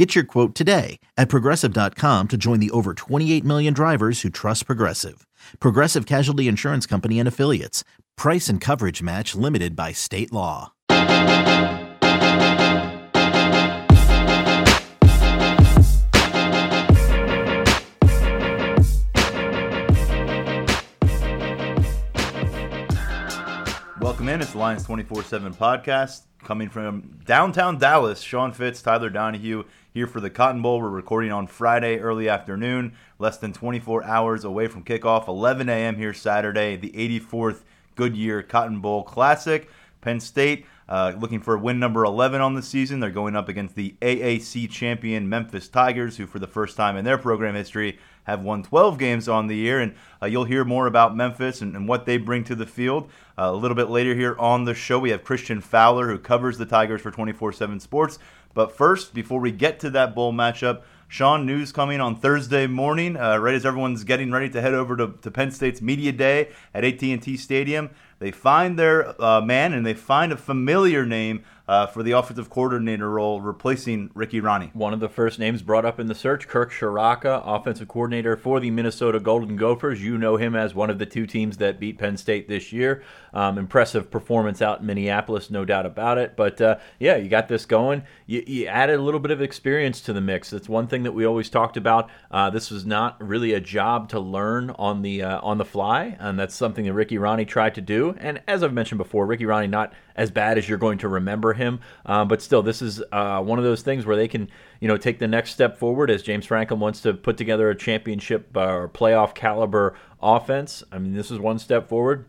Get your quote today at progressive.com to join the over 28 million drivers who trust Progressive. Progressive Casualty Insurance Company and Affiliates. Price and coverage match limited by state law. Welcome in. It's the Lions 24 7 podcast coming from downtown Dallas. Sean Fitz, Tyler Donahue here for the Cotton Bowl. We're recording on Friday, early afternoon, less than 24 hours away from kickoff, 11 a.m. here Saturday, the 84th Goodyear Cotton Bowl Classic. Penn State uh, looking for win number 11 on the season. They're going up against the AAC champion Memphis Tigers, who for the first time in their program history have won 12 games on the year. And uh, you'll hear more about Memphis and, and what they bring to the field. Uh, a little bit later here on the show, we have Christian Fowler, who covers the Tigers for 24 7 Sports. But first, before we get to that bowl matchup, Sean, news coming on Thursday morning, uh, right as everyone's getting ready to head over to, to Penn State's media day at AT&T Stadium. They find their uh, man and they find a familiar name uh, for the offensive coordinator role, replacing Ricky Rahne. One of the first names brought up in the search, Kirk Ciarrocca, offensive coordinator for the Minnesota Golden Gophers. You know him as one of the two teams that beat Penn State this year. Um, impressive performance out in Minneapolis, no doubt about it. But uh, yeah, you got this going. You, you, added a little bit of experience to the mix. That's one thing that we always talked about. Uh, this was not really a job to learn on the uh, on the fly, and that's something that Ricky Rahne tried to do. And as I've mentioned before, Ricky Rahne not as bad as you're going to remember him. Um, but still, this is uh, one of those things where they can, you know, take the next step forward as James Franklin wants to put together a championship uh, or playoff caliber offense. I mean, this is one step forward.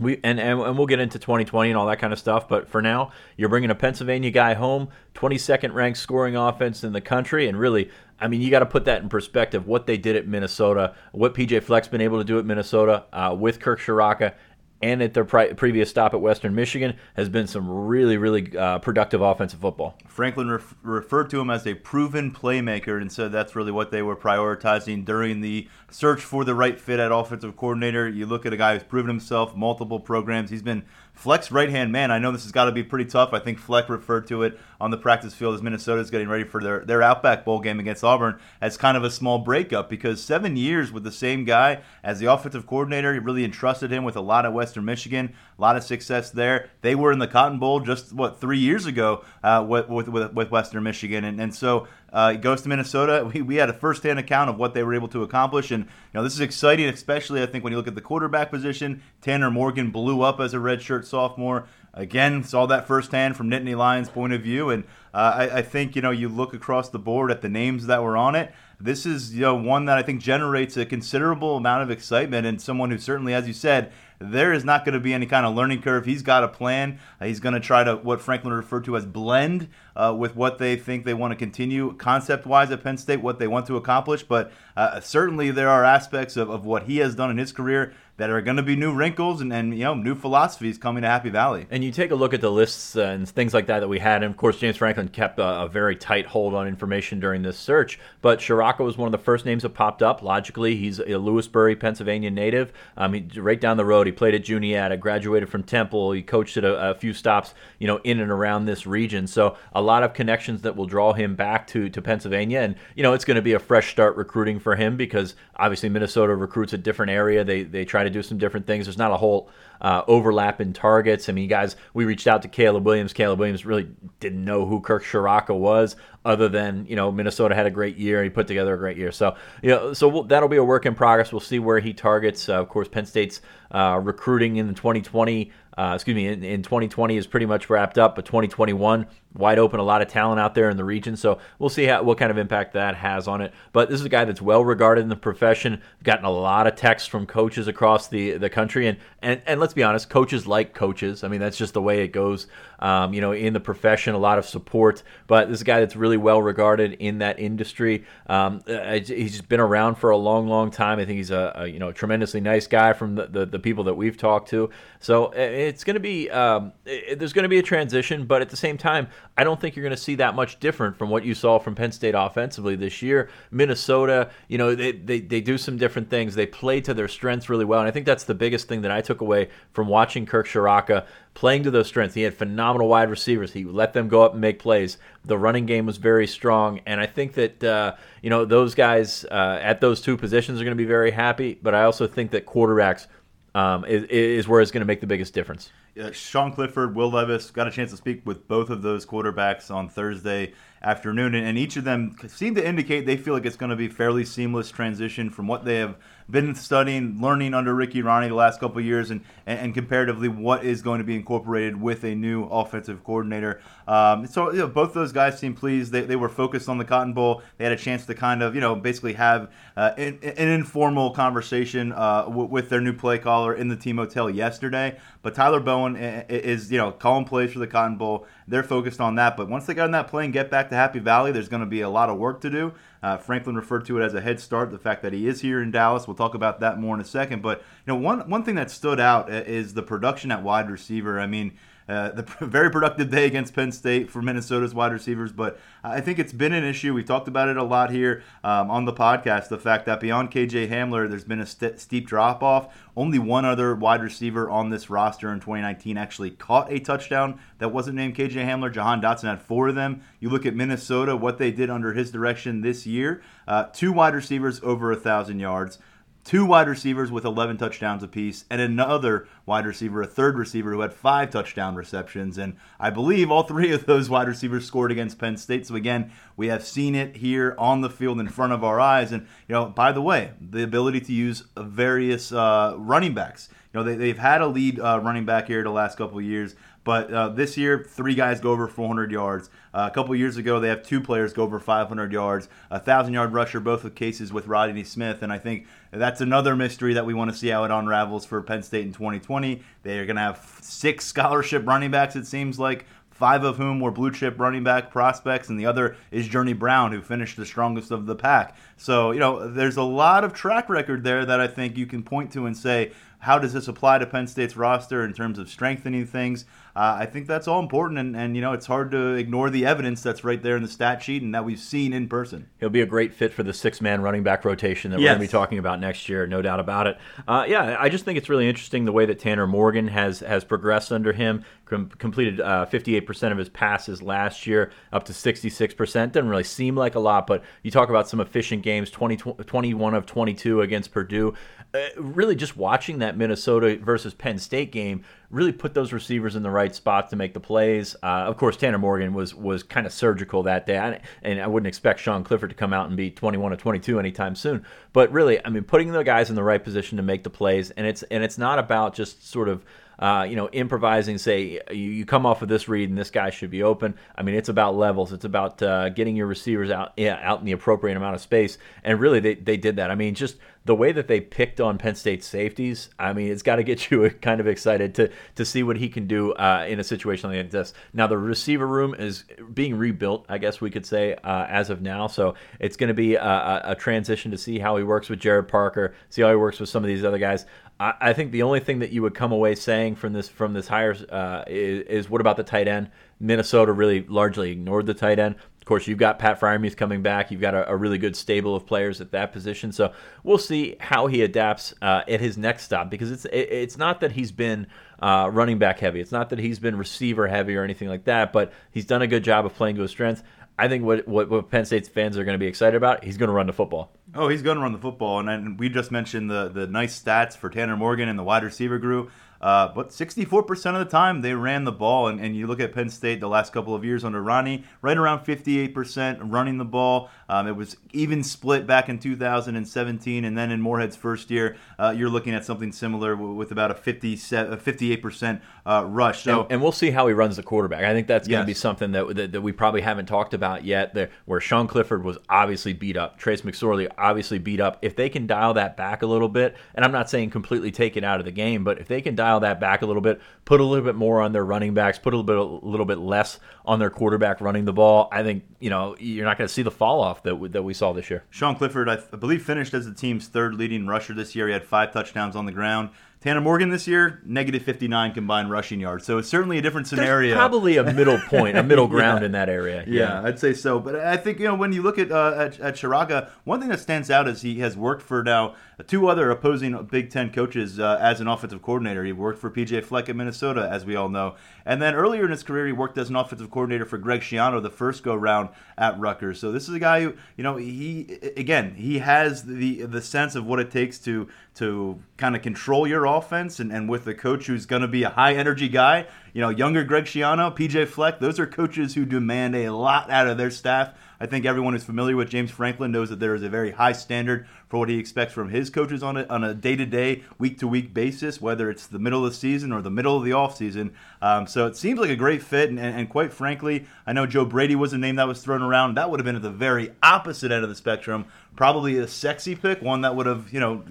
We and, and, and we'll get into 2020 and all that kind of stuff. But for now, you're bringing a Pennsylvania guy home, 22nd ranked scoring offense in the country, and really, I mean, you got to put that in perspective. What they did at Minnesota, what PJ Fleck's been able to do at Minnesota uh, with Kirk Ciarrocca, and at their previous stop at Western Michigan has been some really, really uh, productive offensive football. Franklin ref- referred to him as a proven playmaker and said that's really what they were prioritizing during the search for the right fit at offensive coordinator. You look at a guy who's proven himself, multiple programs. He's been Fleck's right hand man. I know this has got to be pretty tough. I think Fleck referred to it on the practice field as Minnesota is getting ready for their, their Outback Bowl game against Auburn as kind of a small breakup because seven years with the same guy as the offensive coordinator, he really entrusted him with a lot at Western Michigan, a lot of success there. They were in the Cotton Bowl just, what, three years ago uh, with, with, with, Western Michigan. And, and so uh, he goes to Minnesota. We, we had a firsthand account of what they were able to accomplish. And, you know, this is exciting, especially, I think, when you look at the quarterback position. Tanner Morgan blew up as a redshirt sophomore. Again, saw that firsthand from Nittany Lions' point of view. And uh, I, I think, you know, you look across the board at the names that were on it this is you know one that I think generates a considerable amount of excitement and someone who certainly, as you said, there is not going to be any kind of learning curve. He's got a plan. Uh, he's going to try to what Franklin referred to as blend uh, with what they think they want to continue concept wise at Penn State, what they want to accomplish. But uh, certainly there are aspects of, of what he has done in his career that are going to be new wrinkles and, and you know new philosophies coming to Happy Valley. And you take a look at the lists and things like that that we had, and of course James Franklin kept a, a very tight hold on information during this search. But Ciarrocca was one of the first names that popped up. Logically, he's a Lewisburg, Pennsylvania native. Um, he, right down the road, he played at Juniata, graduated from Temple. He coached at a, a few stops, you know, in and around this region. So a lot of connections that will draw him back to to Pennsylvania, and you know it's going to be a fresh start recruiting for him because obviously Minnesota recruits a different area. They they try to do some different things. There's not a whole uh, overlap in targets. I mean, guys, we reached out to Caleb Williams. Caleb Williams really didn't know who Kirk Ciarrocca was, other than you know Minnesota had a great year. He put together a great year. So you know, so we'll, that'll be a work in progress. We'll see where he targets. Uh, of course, Penn State's uh, recruiting in the 2020 uh, excuse me, in, in 2020 is pretty much wrapped up, but 2021 wide open, a lot of talent out there in the region. So we'll see how, what kind of impact that has on it. But this is a guy that's well regarded in the profession. Gotten a lot of texts from coaches across the the country, and and and let's be honest, coaches like coaches. I mean, that's just the way it goes. Um, you know, in the profession, a lot of support. But this is a guy that's really well regarded in that industry. Um, uh, he's been around for a long, long time. I think he's a, a you know tremendously nice guy from the, the, the people that we've talked to. So it's going to be um, it, there's going to be a transition, but at the same time, I don't think you're going to see that much different from what you saw from Penn State offensively this year. Minnesota, you know, they, they, they do some different things. They play to their strengths really well. And I think that's the biggest thing that I took away from watching Kirk Ciarrocca playing to those strengths. He had phenomenal wide receivers. He let them go up and make plays. The running game was very strong, and I think that uh, you know those guys uh, at those two positions are going to be very happy. But I also think that quarterbacks um, is, is where it's going to make the biggest difference. Yeah, Sean Clifford, Will Levis got a chance to speak with both of those quarterbacks on Thursday afternoon, and each of them seemed to indicate they feel like it's going to be fairly seamless transition from what they have been studying, learning under Ricky Rahne the last couple years, and, and, and, comparatively what is going to be incorporated with a new offensive coordinator. Um, so you know, both those guys seem pleased. They, they were focused on the Cotton Bowl. They had a chance to kind of you know basically have uh, an, an, informal conversation uh, w- with their new play caller in the team hotel yesterday. But Tyler Bowen is you know calling plays for the Cotton Bowl. They're focused on that. But once they got on that plane, get back to Happy Valley, there's going to be a lot of work to do. Uh, Franklin referred to it as a head start. The fact that he is here in Dallas, we'll talk about that more in a second. But you know, one one thing that stood out uh, is the production at wide receiver. I mean. Uh, the very productive day against Penn State for Minnesota's wide receivers, but I think it's been an issue. We've talked about it a lot here um, on the podcast. The fact that beyond KJ Hamler, there's been a st- steep drop off. Only one other wide receiver on this roster in 2019 actually caught a touchdown that wasn't named KJ Hamler. Jahan Dotson had four of them. You look at Minnesota, what they did under his direction this year: uh, two wide receivers over a thousand yards two wide receivers with 11 touchdowns apiece, and another wide receiver, a third receiver who had five touchdown receptions. And I believe all three of those wide receivers scored against Penn State. So again, we have seen it here on the field in front of our eyes. And you know, by the way, the ability to use various uh, running backs. You know, they, have had a lead uh, running back here the last couple of years. But uh, this year, three guys go over 400 yards. Uh, a couple years ago, they have two players go over 500 yards. A thousand yard rusher, both of cases with Rodney Smith, and I think that's another mystery that we want to see how it unravels for Penn State in 2020. They are going to have six scholarship running backs. It seems like five of whom were blue chip running back prospects, and the other is Journey Brown, who finished the strongest of the pack. So, you know, there's a lot of track record there that I think you can point to and say, how does this apply to Penn State's roster in terms of strengthening things? Uh, I think that's all important, and, and you know it's hard to ignore the evidence that's right there in the stat sheet and that we've seen in person. He'll be a great fit for the six-man running back rotation that yes. we're going to be talking about next year, no doubt about it. Uh, yeah, I just think it's really interesting the way that Tanner Morgan has has progressed under him. Com- completed uh, 58% of his passes last year, up to 66%. Doesn't really seem like a lot, but you talk about some efficient games 20, 21 of 22 against Purdue. Uh, really just watching that Minnesota versus Penn State game really put those receivers in the right spots to make the plays. Uh, of course, Tanner Morgan was was kind of surgical that day, and I wouldn't expect Sean Clifford to come out and be 21 or 22 anytime soon. But really, I mean, putting the guys in the right position to make the plays, and it's and it's not about just sort of uh, you know, improvising, say, you, you, come off of this read and this guy should be open. I mean, it's about levels. It's about uh, getting your receivers out yeah, out in the appropriate amount of space. And really, they, they did that. I mean, just the way that they picked on Penn State safeties, I mean, it's got to get you kind of excited to to see what he can do uh, in a situation like this. Now, the receiver room is being rebuilt, I guess we could say, uh, as of now. So it's going to be a, a, transition to see how he works with Jared Parker, see how he works with some of these other guys. I, I think the only thing that you would come away saying from this from this hire uh, is, is what about the tight end? Minnesota really largely ignored the tight end. Of course, you've got Pat Freiermuth coming back. You've got a, a, really good stable of players at that position. So we'll see how he adapts uh, at his next stop because it's it, it's not that he's been uh, running back heavy. It's not that he's been receiver heavy or anything like that. But he's done a good job of playing to his strengths. I think what, what, what Penn State's fans are going to be excited about, he's going to run the football. Oh, he's going to run the football, and, and we just mentioned the the nice stats for Tanner Morgan and the wide receiver group. Uh, but 64% of the time they ran the ball, and, and you look at Penn State the last couple of years under Rahne, right around 58% running the ball. Um, it was even split back in 2017, and then in Moorhead's first year, uh, you're looking at something similar with about a 50, 58% uh, rush. So, and, and, we'll see how he runs the quarterback. I think that's going to yes. be something that, that, that we probably haven't talked about yet. There, where Sean Clifford was obviously beat up, Trace McSorley obviously beat up. If they can dial that back a little bit, and I'm not saying completely take it out of the game, but if they can dial that back a little bit, put a little bit more on their running backs, put a little bit a little bit less on their quarterback running the ball, I think you know you're not going to see the fall off that that we saw this year. Sean Clifford, I, I believe, finished as the team's third leading rusher this year. He had five touchdowns on the ground. Tanner Morgan this year, negative 59 combined rushing yards. So it's certainly a different scenario. There's probably a middle point, a middle ground yeah. in that area. Yeah. yeah. I'd say so. But I think, you know, when you look at, uh, at, at Ciarrocca, one thing that stands out is he has worked for now two other opposing Big Ten coaches uh, as an offensive coordinator. He worked for PJ Fleck in Minnesota, as we all know. And then earlier in his career, he worked as an offensive coordinator for Greg Schiano the first go round at Rutgers. So this is a guy who, you know, he again he has the the sense of what it takes to to kind of control your offense, and, and with a coach who's going to be a high energy guy. You know, younger Greg Schiano, PJ Fleck, those are coaches who demand a lot out of their staff. I think everyone who's familiar with James Franklin knows that there is a very high standard for what he expects from his coaches on a, on a day-to-day, week-to-week basis, whether it's the middle of the season or the middle of the offseason. Um, so it seems like a great fit, and, and, and, quite frankly, I know Joe Brady was a name that was thrown around. That would have been at the very opposite end of the spectrum. Probably a sexy pick, one that would have, you know,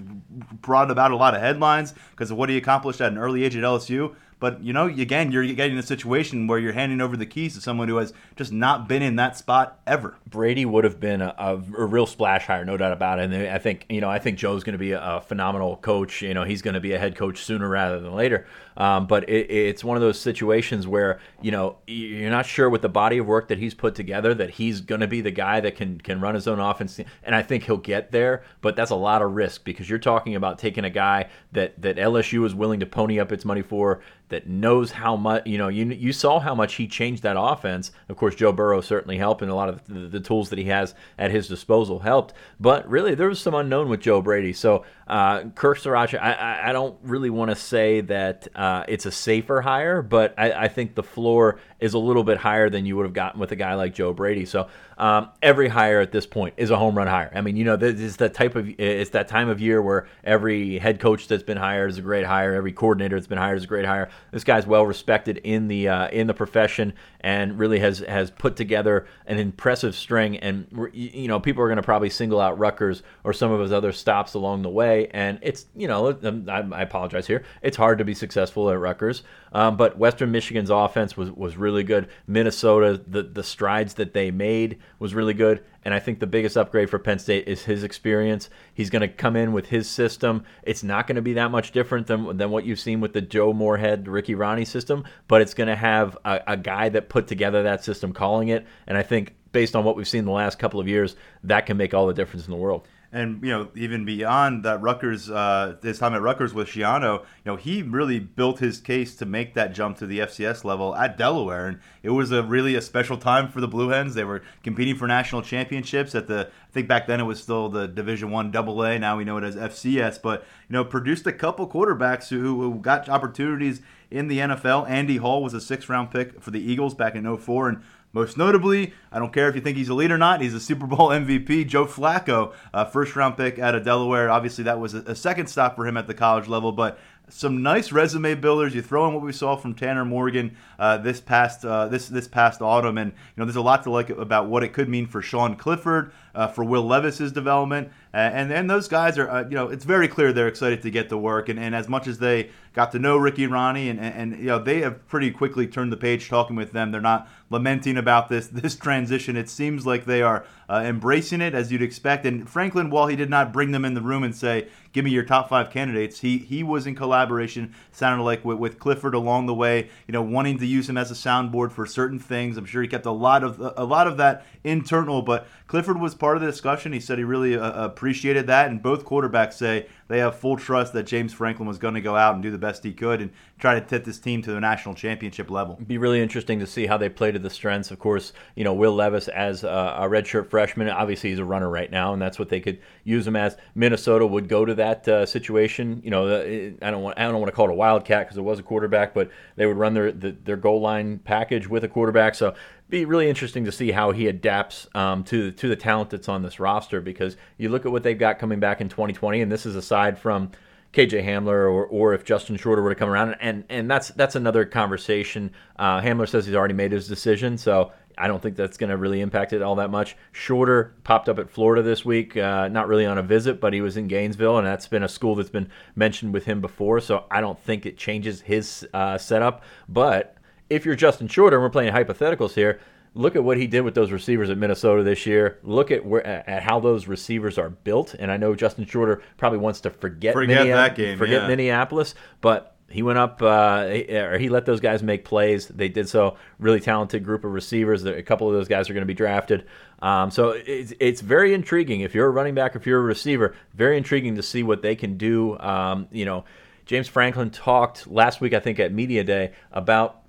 brought about a lot of headlines because of what he accomplished at an early age at LSU. But you know, again, you're getting a situation where you're handing over the keys to someone who has just not been in that spot ever. Brady would have been a, a, a real splash hire, no doubt about it. And I think you know, I think Joe's going to be a, a, phenomenal coach. You know, he's going to be a head coach sooner rather than later. Um, but it, it's one of those situations where you know you're not sure with the body of work that he's put together that he's going to be the guy that can can run his own offense. And I think he'll get there, but that's a lot of risk because you're talking about taking a guy that that LSU is willing to pony up its money for that knows how much you know you you saw how much he changed that offense. Of course, Joe Burrow certainly helped, and a lot of the, the tools that he has at his disposal helped. But really, there was some unknown with Joe Brady. So uh, Kirk Ciarrocca, I, I, I, don't really want to say that uh, it's a safer hire, but I, I, think the floor is a little bit higher than you would have gotten with a guy like Joe Brady. So um, every hire at this point is a home run hire. I mean, you know, this is the type of it's that time of year where every head coach that's been hired is a great hire, every coordinator that's been hired is a great hire. This guy's well respected in the uh, in the profession and really has has put together an impressive string. And you know, people are going to probably single out Rutgers or some of his other stops along the way. And it's you know, I, I apologize here. It's hard to be successful at Rutgers, um, but Western Michigan's offense was was really good. Minnesota, the the strides that they made was really good. And I think the biggest upgrade for Penn State is his experience. He's going to come in with his system. It's not going to be that much different than, than what you've seen with the Joe Moorhead, Ricky Rahne system, but it's going to have a, a guy that put together that system calling it. And I think based on what we've seen the last couple of years, that can make all the difference in the world and you know even beyond that Rutgers uh, his time at Rutgers with Schiano, you know he really built his case to make that jump to the FCS level at Delaware, and it was a really a special time for the Blue Hens. They were competing for national championships at the I think back then it was still the Division One Double A. Now we know it as FCS, but you know produced a couple quarterbacks who, who got opportunities in the NFL. Andy Hall was a six round pick for the Eagles back in 04 and most notably, I don't care if you think he's a elite or not, he's a Super Bowl MVP. Joe Flacco, uh, first round pick out of Delaware. Obviously, that was a, a second stop for him at the college level, but some nice resume builders. You throw in what we saw from Tanner Morgan uh, this past uh, this this past autumn, and you know there's a lot to like about what it could mean for Sean Clifford, uh, for Will Levis's development, and and those guys are uh, you know it's very clear they're excited to get to work, and, and as much as they got to know Ricky Rahne, and, and, and you know they have pretty quickly turned the page talking with them. They're not lamenting about this this transition. It seems like they are uh, embracing it as you'd expect. And Franklin, while he did not bring them in the room and say, "Give me your top five candidates," he he was in collaboration. Sounded like with, with Clifford along the way, you know, wanting to use him as a soundboard for certain things. I'm sure he kept a lot of a lot of that internal, but Clifford was part of the discussion. He said he really uh, appreciated that, and both quarterbacks say they have full trust that James Franklin was going to go out and do the best he could and try to tip this team to the national championship level. It'd be really interesting to see how they play to the strengths. Of course, you know Will Levis as a, a redshirt freshman. Obviously, he's a runner right now, and that's what they could use him as. Minnesota would go to that uh, situation. You know, I don't want I don't want to call it a wildcat because it was a quarterback, but they would run their the, their goal line package with a quarterback. So be really interesting to see how he adapts um, to to the talent that's on this roster because you look at what they've got coming back in 2020, and this is aside from KJ Hamler or, or if Justin Shorter were to come around, and and that's that's another conversation. Uh, Hamler says he's already made his decision, so I don't think that's going to really impact it all that much. Shorter popped up at Florida this week, uh, not really on a visit, but he was in Gainesville, and that's been a school that's been mentioned with him before. So I don't think it changes his uh, setup. But if you're Justin Shorter, and we're playing hypotheticals here, look at what he did with those receivers at Minnesota this year. Look at where at how those receivers are built. And I know Justin Shorter probably wants to forget forget that game, forget yeah. Minneapolis, but he went up uh, or he let those guys make plays. They did so. Really talented group of receivers. A couple of those guys are going to be drafted. Um, so it's, it's very intriguing. If you're a running back, if you're a receiver, very intriguing to see what they can do. Um, you know, James Franklin talked last week, I think, at Media Day about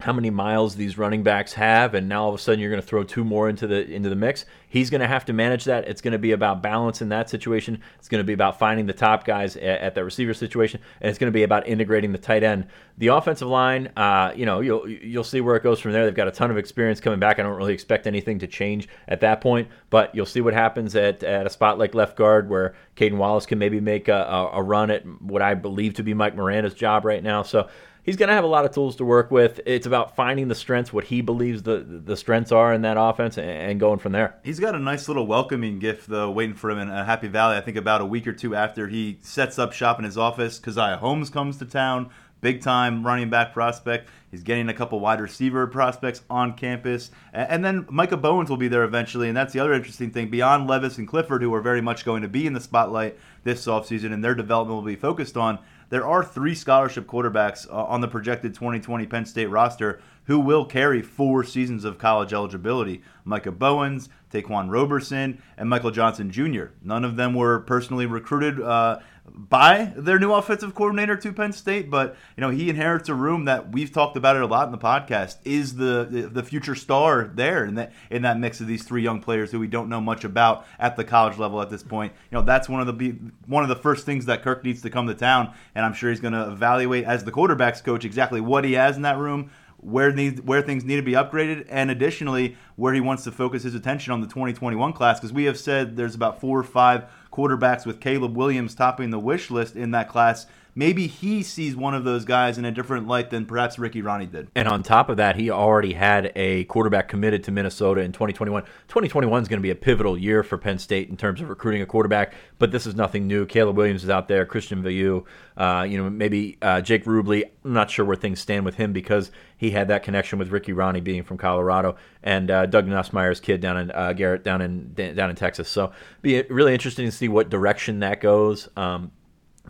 how many miles these running backs have, and now all of a sudden you're going to throw two more into the into the mix. He's going to have to manage that. It's going to be about balance in that situation. It's going to be about finding the top guys at, at that receiver situation, and it's going to be about integrating the tight end. The offensive line, uh, you know, you'll you'll see where it goes from there. They've got a ton of experience coming back. I don't really expect anything to change at that point, but you'll see what happens at, at a spot like left guard where Caedan Wallace can maybe make a, a, a run at what I believe to be Mike Miranda's job right now. So he's going to have a lot of tools to work with. It's about finding the strengths, what he believes the the strengths are in that offense, and going from there. He's got a nice little welcoming gift though, waiting for him in uh, Happy Valley. I think about a week or two after he sets up shop in his office, Keziah Holmes comes to town. Big time running back prospect. He's getting a couple wide receiver prospects on campus. And then Micah Bowens will be there eventually. And that's the other interesting thing. Beyond Levis and Clifford, who are very much going to be in the spotlight this offseason and their development will be focused on, there are three scholarship quarterbacks uh, on the projected 2020 Penn State roster who will carry four seasons of college eligibility. Micah Bowens, Ta'Quan Roberson, and Michael Johnson Jr. None of them were personally recruited uh, by their new offensive coordinator to Penn State, but you know he inherits a room that we've talked about it a lot in the podcast. Is the the future star there in that in that mix of these three young players who we don't know much about at the college level at this point? You know that's one of the one of the first things that Kirk needs to come to town, and I'm sure he's going to evaluate as the quarterbacks coach exactly what he has in that room where needs where things need to be upgraded, and additionally where he wants to focus his attention on the 2021 class. Because we have said there's about four or five quarterbacks with Caleb Williams topping the wish list in that class maybe he sees one of those guys in a different light than perhaps Ricky Rahne did. And on top of that, he already had a quarterback committed to Minnesota in 2021. 2021 is going to be a pivotal year for Penn State in terms of recruiting a quarterback, but this is nothing new. Caleb Williams is out there, Christian Veilleux, uh, you know, maybe uh, Jake Rubley. I'm not sure where things stand with him because he had that connection with Ricky Rahne being from Colorado and uh, Doug Nussmeier's kid down in uh, Garrett down in down in Texas. So be really interesting to see what direction that goes. Um,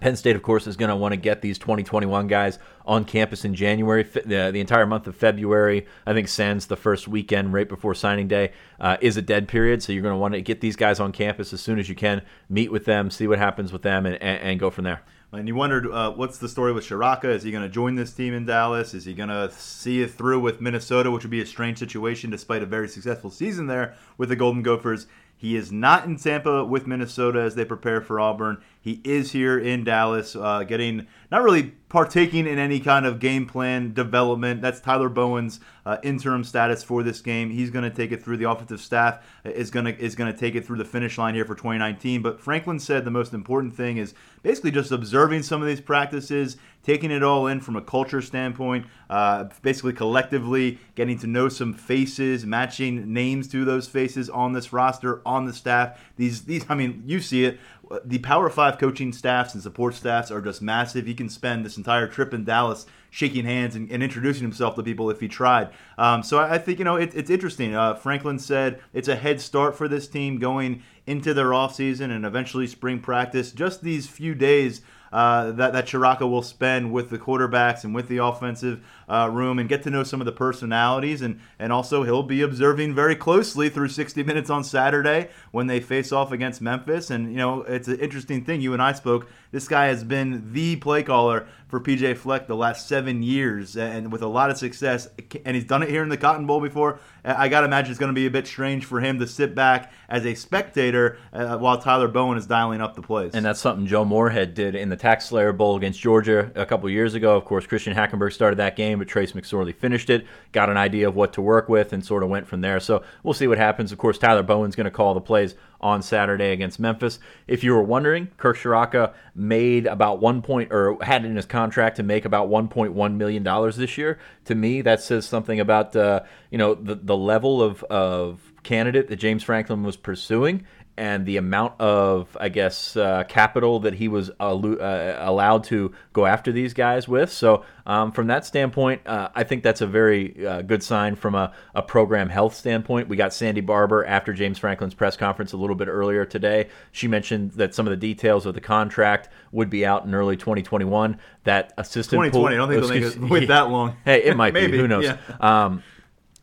Penn State, of course, is going to want to get these 2021 guys on campus in January. The, the entire month of February, I think, sends the first weekend right before signing day uh, is a dead period. So you're going to want to get these guys on campus as soon as you can, meet with them, see what happens with them, and, and, and go from there. And you wondered uh, what's the story with Ciarrocca? Is he going to join this team in Dallas? Is he going to see it through with Minnesota, which would be a strange situation despite a very successful season there with the Golden Gophers? He is not in Tampa with Minnesota as they prepare for Auburn. He is here in Dallas, uh, getting not really partaking in any kind of game plan development. That's Tyler Bowen's uh, interim status for this game. He's going to take it through. The offensive staff is going to is going to take it through the finish line here for 2019. But Franklin said the most important thing is basically just observing some of these practices, taking it all in from a culture standpoint, uh, basically collectively getting to know some faces, matching names to those faces on this roster, on the staff. These these I mean, you see it the Power Five coaching staffs and support staffs are just massive. He can spend this entire trip in Dallas shaking hands and, and introducing himself to people if he tried. Um, so I, I, think you know it, it's interesting. Uh, Franklin said it's a head start for this team going into their offseason and eventually spring practice. Just these few days uh, that that Ciarrocca will spend with the quarterbacks and with the offensive uh, room and get to know some of the personalities. And, and also, he'll be observing very closely through 60 minutes on Saturday when they face off against Memphis. And, you know, it's an interesting thing. You and I spoke. This guy has been the play caller for PJ Fleck the last seven years and with a lot of success. And he's done it here in the Cotton Bowl before. I got to imagine it's going to be a bit strange for him to sit back as a spectator uh, while Tyler Bowen is dialing up the plays. And that's something Joe Moorhead did in the TaxSlayer Bowl against Georgia a couple years ago. Of course, Christian Hackenberg started that game, but Trace McSorley finished it, got an idea of what to work with, and sort of went from there. So we'll see what happens. Of course, Tyler Bowen's going to call the plays on Saturday against Memphis. If you were wondering, Kirk Ciarrocca made about one point or had in his contract to make about 1.1 million dollars this year. To me, that says something about uh, you know the the level of of candidate that James Franklin was pursuing and the amount of, I guess, uh, capital that he was uh, allowed to go after these guys with. So, um, from that standpoint, uh, I think that's a very uh, good sign from a, a, program health standpoint. We got Sandy Barbour after James Franklin's press conference a little bit earlier today. She mentioned that some of the details of the contract would be out in early 2021. That assistant 2020, pool, I don't think they'll make it wait that long. Hey, it might be. Who knows? Yeah. Um,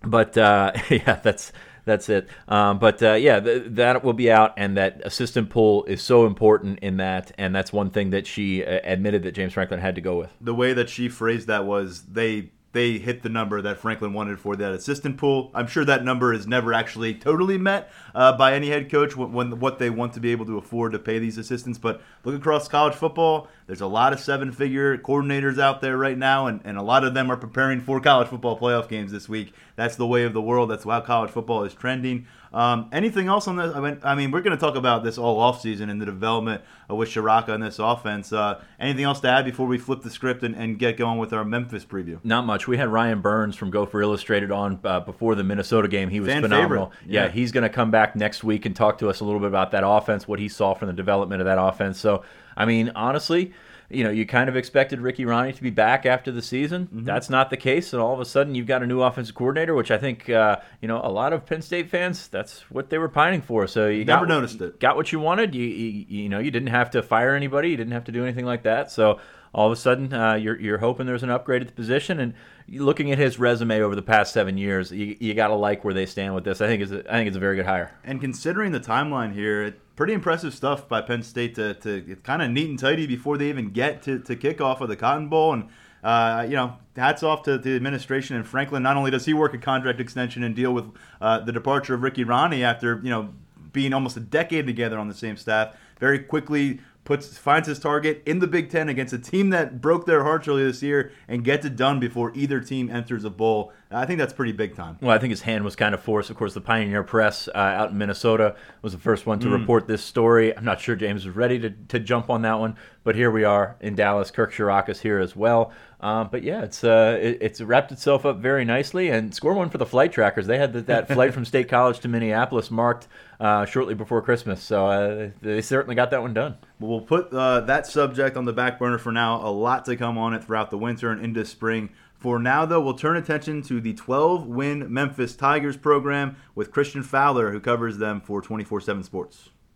but uh, yeah, that's that's it. Um, but uh, yeah, th- that will be out, and that assistant pool is so important in that, and that's one thing that she uh, admitted that James Franklin had to go with. The way that she phrased that was they they hit the number that Franklin wanted for that assistant pool. I'm sure that number is never actually totally met uh, by any head coach when, when, what they want to be able to afford to pay these assistants. But look across college football, there's a lot of seven-figure coordinators out there right now, and, and a lot of them are preparing for college football playoff games this week. That's the way of the world. That's how college football is trending. Um, anything else on this? I mean, I mean we're going to talk about this all offseason and the development with Ciarrocca in this offense. Uh, anything else to add before we flip the script and, and, get going with our Memphis preview? Not much. We had Ryan Burns from Gopher Illustrated on uh, before the Minnesota game. He was Fan phenomenal. Yeah. yeah, he's going to come back next week and talk to us a little bit about that offense, what he saw from the development of that offense. So, I mean, honestly, you know, you kind of expected Ricky Rahne to be back after the season. Mm-hmm. That's not the case, and all of a sudden you've got a new offensive coordinator, which I think uh, you know a lot of Penn State fans that's what they were pining for. So you never got, noticed it. Got what you wanted. You, you, you know you didn't have to fire anybody. You didn't have to do anything like that. So all of a sudden uh, you're you're hoping there's an upgrade at the position and looking at his resume over the past seven years, you, you got to like where they stand with this. I think it's a, I think it's a very good hire. And considering the timeline here, pretty impressive stuff by Penn State to, to kind of neat and tidy before they even get to, to kickoff of the Cotton Bowl. And, uh, you know, hats off to the administration and Franklin. Not only does he work a contract extension and deal with uh, the departure of Ricky Rahne after, you know, being almost a decade together on the same staff, very quickly puts finds his target in the Big Ten against a team that broke their hearts earlier this year and gets it done before either team enters a bowl. I think that's pretty big time. Well, I think his hand was kind of forced. Of course, the Pioneer Press uh, out in Minnesota was the first one to mm. report this story. I'm not sure James was ready to, to jump on that one, but here we are in Dallas. Kirk Ciarrocca's here as well. Um, but yeah, it's uh, it, it's wrapped itself up very nicely. And score one for the flight trackers. They had the, that flight from State College to Minneapolis marked uh, shortly before Christmas, so uh, they certainly got that one done. We'll put uh, that subject on the back burner for now. A lot to come on it throughout the winter and into spring. For now, though, we'll turn attention to the 12 win Memphis Tigers program with Christian Fowler, who covers them for 24 7 Sports.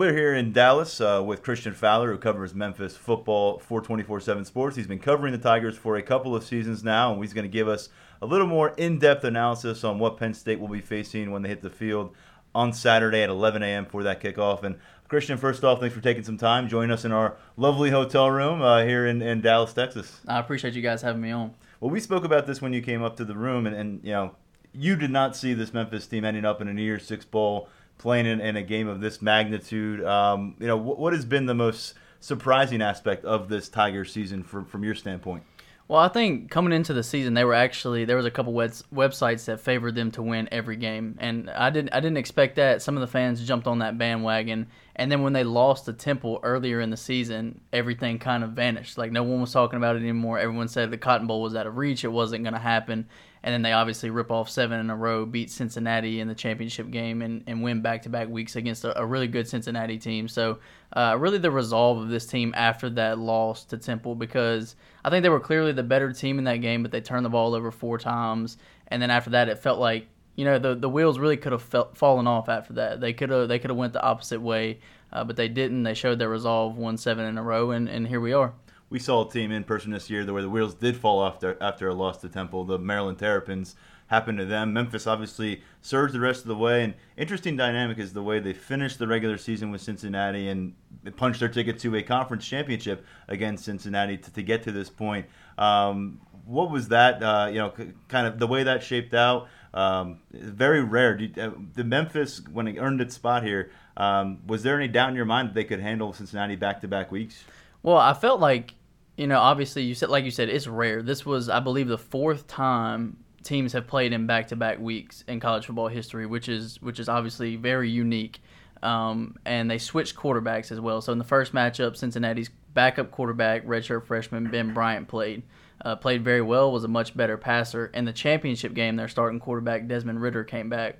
We're here in Dallas uh, with Christian Fowler, who covers Memphis football for 24 7 Sports. He's been covering the Tigers for a couple of seasons now, and he's going to give us a little more in depth analysis on what Penn State will be facing when they hit the field on Saturday at 11 a.m. for that kickoff. And Christian, first off, thanks for taking some time, joining us in our lovely hotel room uh, here in, in Dallas, Texas. I appreciate you guys having me on. Well, we spoke about this when you came up to the room, and, and you know, you did not see this Memphis team ending up in a New Year's Six bowl, playing in, in a game of this magnitude. Um, you know, what, what has been the most surprising aspect of this Tiger season from from your standpoint? Well, I think coming into the season, they were actually there was a couple web, websites that favored them to win every game, and I didn't I didn't expect that. Some of the fans jumped on that bandwagon, and then when they lost to Temple earlier in the season, everything kind of vanished. Like no one was talking about it anymore. Everyone said the Cotton Bowl was out of reach; it wasn't going to happen. And then they obviously rip off seven in a row, beat Cincinnati in the championship game, and, and win back to back weeks against a, a, really good Cincinnati team. So, uh, really, the resolve of this team after that loss to Temple because I think they were clearly the better team in that game, but they turned the ball over four times. And then after that, it felt like you know the the wheels really could have fallen off after that. They could have they could have went the opposite way, uh, but they didn't. They showed their resolve, won seven in a row, and, and here we are we saw a team in person this year where the wheels did fall off after, after a loss to Temple. The Maryland Terrapins happened to them. Memphis obviously surged the rest of the way. And interesting dynamic is the way they finished the regular season with Cincinnati and punched their ticket to a conference championship against Cincinnati to, to get to this point. Um, what was that? Uh, you know, kind of the way that shaped out. Um, very rare. Uh, the Memphis, when it earned its spot here, um, was there any doubt in your mind that they could handle Cincinnati back to back weeks? Well, I felt like you know, obviously you said like you said, it's rare. This was, I believe, the fourth time teams have played in back-to-back weeks in college football history, which is which is obviously very unique. Um, and they switched quarterbacks as well. So in the first matchup, Cincinnati's backup quarterback, redshirt freshman Ben Bryant played. Uh, played very well, was a much better passer. In the championship game, their starting quarterback Desmond Ridder came back.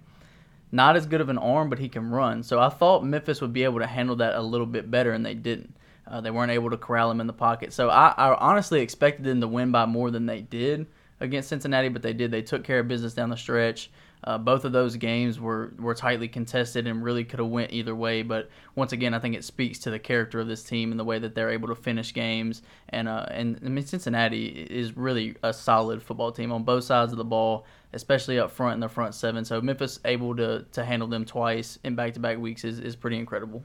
Not as good of an arm, but he can run. So I thought Memphis would be able to handle that a little bit better, and they didn't. Uh, they weren't able to corral him in the pocket. So I, I, honestly expected them to win by more than they did against Cincinnati, but they did. They took care of business down the stretch. Uh, both of those games were, were tightly contested and really could have went either way. But once again, I think it speaks to the character of this team and the way that they're able to finish games. And uh, and I mean Cincinnati is really a solid football team on both sides of the ball, especially up front in the front seven. So Memphis able to to handle them twice in back to back weeks is, is pretty incredible.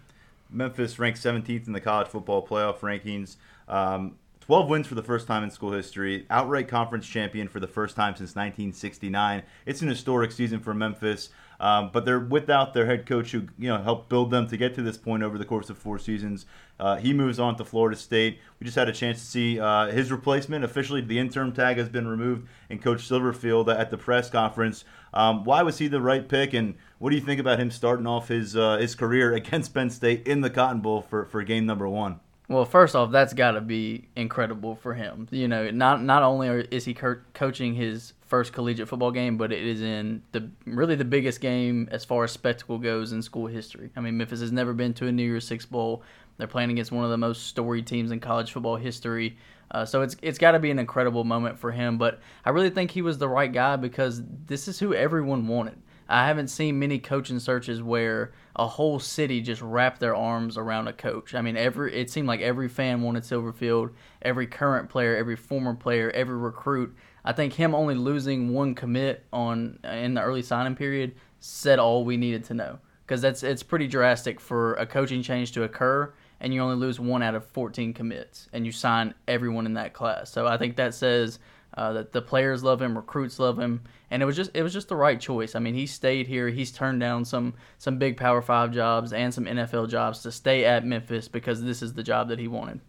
Memphis ranked 17th in the college football playoff rankings. Um, 12 wins for the first time in school history, outright conference champion for the first time since 1969. It's an historic season for Memphis, um, but they're without their head coach who you know helped build them to get to this point over the course of four seasons. Uh, he moves on to Florida State. We just had a chance to see uh, his replacement. Officially, the interim tag has been removed, and Coach Silverfield at the press conference. Um, why was he the right pick, and what do you think about him starting off his uh, his career against Penn State in the Cotton Bowl for, for game number one? Well, first off, that's got to be incredible for him. You know, not not only is he co- coaching his first collegiate football game, but it is in the really the biggest game as far as spectacle goes in school history. I mean, Memphis has never been to a New Year's Six bowl. They're playing against one of the most storied teams in college football history. Uh, so it's it's got to be an incredible moment for him. But I really think he was the right guy because this is who everyone wanted. I haven't seen many coaching searches where a whole city just wrapped their arms around a coach. I mean, every it seemed like every fan wanted Silverfield, every current player, every former player, every recruit. I think him only losing one commit on in the early signing period said all we needed to know because that's it's pretty drastic for a coaching change to occur and you only lose one out of 14 commits and you sign everyone in that class. So I think that says uh, that the players love him, recruits love him, and it was just it was just the right choice. I mean, he stayed here. He's turned down some some big Power Five jobs and some NFL jobs to stay at Memphis because this is the job that he wanted.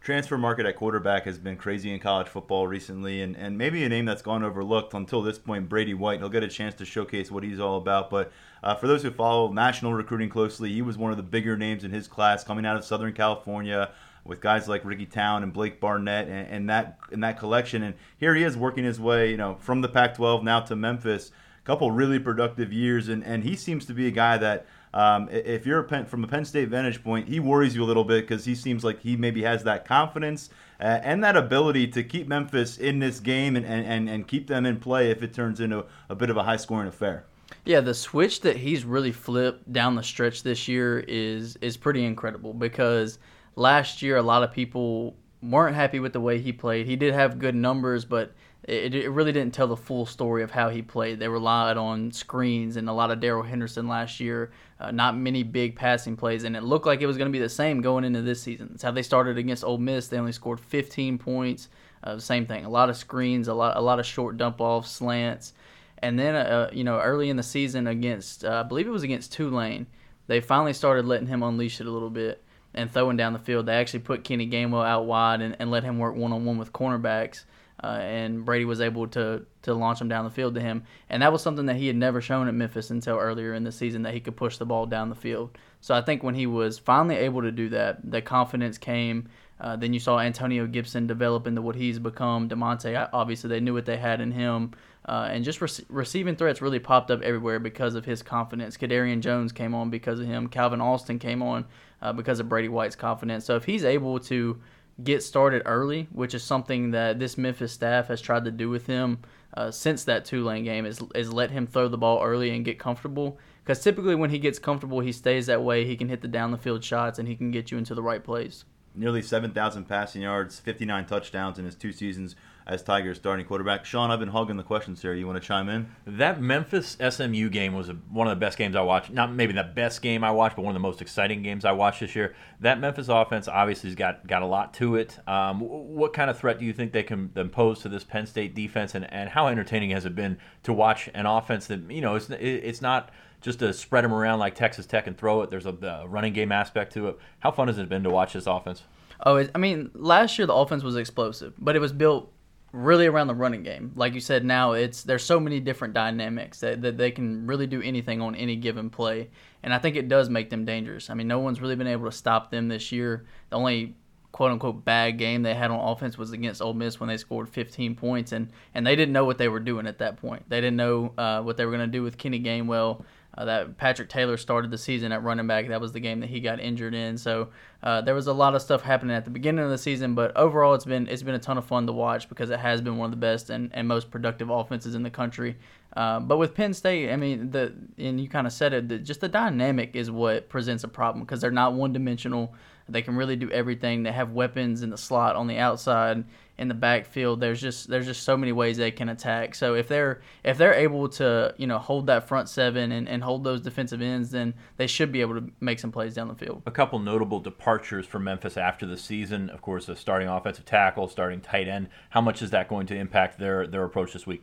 Transfer market at quarterback has been crazy in college football recently, and, and maybe a name that's gone overlooked until this point, Brady White. He'll get a chance to showcase what he's all about. But uh, for those who follow national recruiting closely, he was one of the bigger names in his class coming out of Southern California with guys like Ricky Town and Blake Barnett and, and that in that collection. And here he is working his way, you know, from the Pac-12 now to Memphis. A couple really productive years, and, and he seems to be a guy that. Um, if you're a Penn, from a Penn State vantage point, he worries you a little bit because he seems like he maybe has that confidence uh, and that ability to keep Memphis in this game and, and, and keep them in play if it turns into a bit of a high scoring affair. Yeah, the switch that he's really flipped down the stretch this year is is pretty incredible because last year a lot of people weren't happy with the way he played. He did have good numbers, but it, it really didn't tell the full story of how he played. They relied on screens and a lot of Darrell Henderson last year, uh, not many big passing plays, and it looked like it was going to be the same going into this season. That's how they started against Ole Miss. They only scored 15 points. Uh, same thing, a lot of screens, a lot, a lot of short dump offs, slants, and then uh, you know early in the season against, uh, I believe it was against Tulane, they finally started letting him unleash it a little bit and throwing down the field. They actually put Kenny Gainwell out wide and, and let him work one on one with cornerbacks uh, and Brady was able to to launch him down the field to him, and that was something that he had never shown at Memphis until earlier in the season that he could push the ball down the field. So I think when he was finally able to do that, the confidence came. Uh, then you saw Antonio Gibson develop into what he's become. Damonte, obviously, they knew what they had in him. Uh, and just re- receiving threats really popped up everywhere because of his confidence. Kadarian Jones came on because of him. Calvin Austin came on uh, because of Brady White's confidence. So if he's able to get started early, which is something that this Memphis staff has tried to do with him uh, since that Tulane game, is, is let him throw the ball early and get comfortable. Because typically when he gets comfortable, he stays that way. He can hit the down the field shots and he can get you into the right place. Nearly 7,000 passing yards, 59 touchdowns in his two seasons as Tigers starting quarterback. Sean, I've been hugging the questions here. You want to chime in? That Memphis SMU game was a, one of the best games I watched. Not maybe the best game I watched, but one of the most exciting games I watched this year. That Memphis offense obviously has got, got a lot to it. Um, what kind of threat do you think they can pose to this Penn State defense, and, and how entertaining has it been to watch an offense that you know it's it's not just to spread them around like Texas Tech and throw it. There's a, a running game aspect to it. How fun has it been to watch this offense? Oh, I mean, last year the offense was explosive, but it was built really around the running game. Like you said, now it's there's so many different dynamics that, that they can really do anything on any given play, and I think it does make them dangerous. I mean, no one's really been able to stop them this year. The only quote unquote bad game they had on offense was against Ole Miss when they scored 15 points, and and they didn't know what they were doing at that point. They didn't know uh, what they were going to do with Kenny Gainwell. Uh, that Patrick Taylor started the season at running back. That was the game that he got injured in. So uh, there was a lot of stuff happening at the beginning of the season, but overall it's been it's been a ton of fun to watch because it has been one of the best and, and most productive offenses in the country. Uh, but with Penn State, I mean the and you kind of said it, the, just the dynamic is what presents a problem because they're not one dimensional. They can really do everything. They have weapons in the slot on the outside in the backfield. There's just there's just so many ways they can attack. So if they're if they're able to you know hold that front seven and, and hold those defensive ends, then they should be able to make some plays down the field. A couple notable departures for Memphis after the season. Of course, a starting offensive tackle, starting tight end. How much is that going to impact their their approach this week?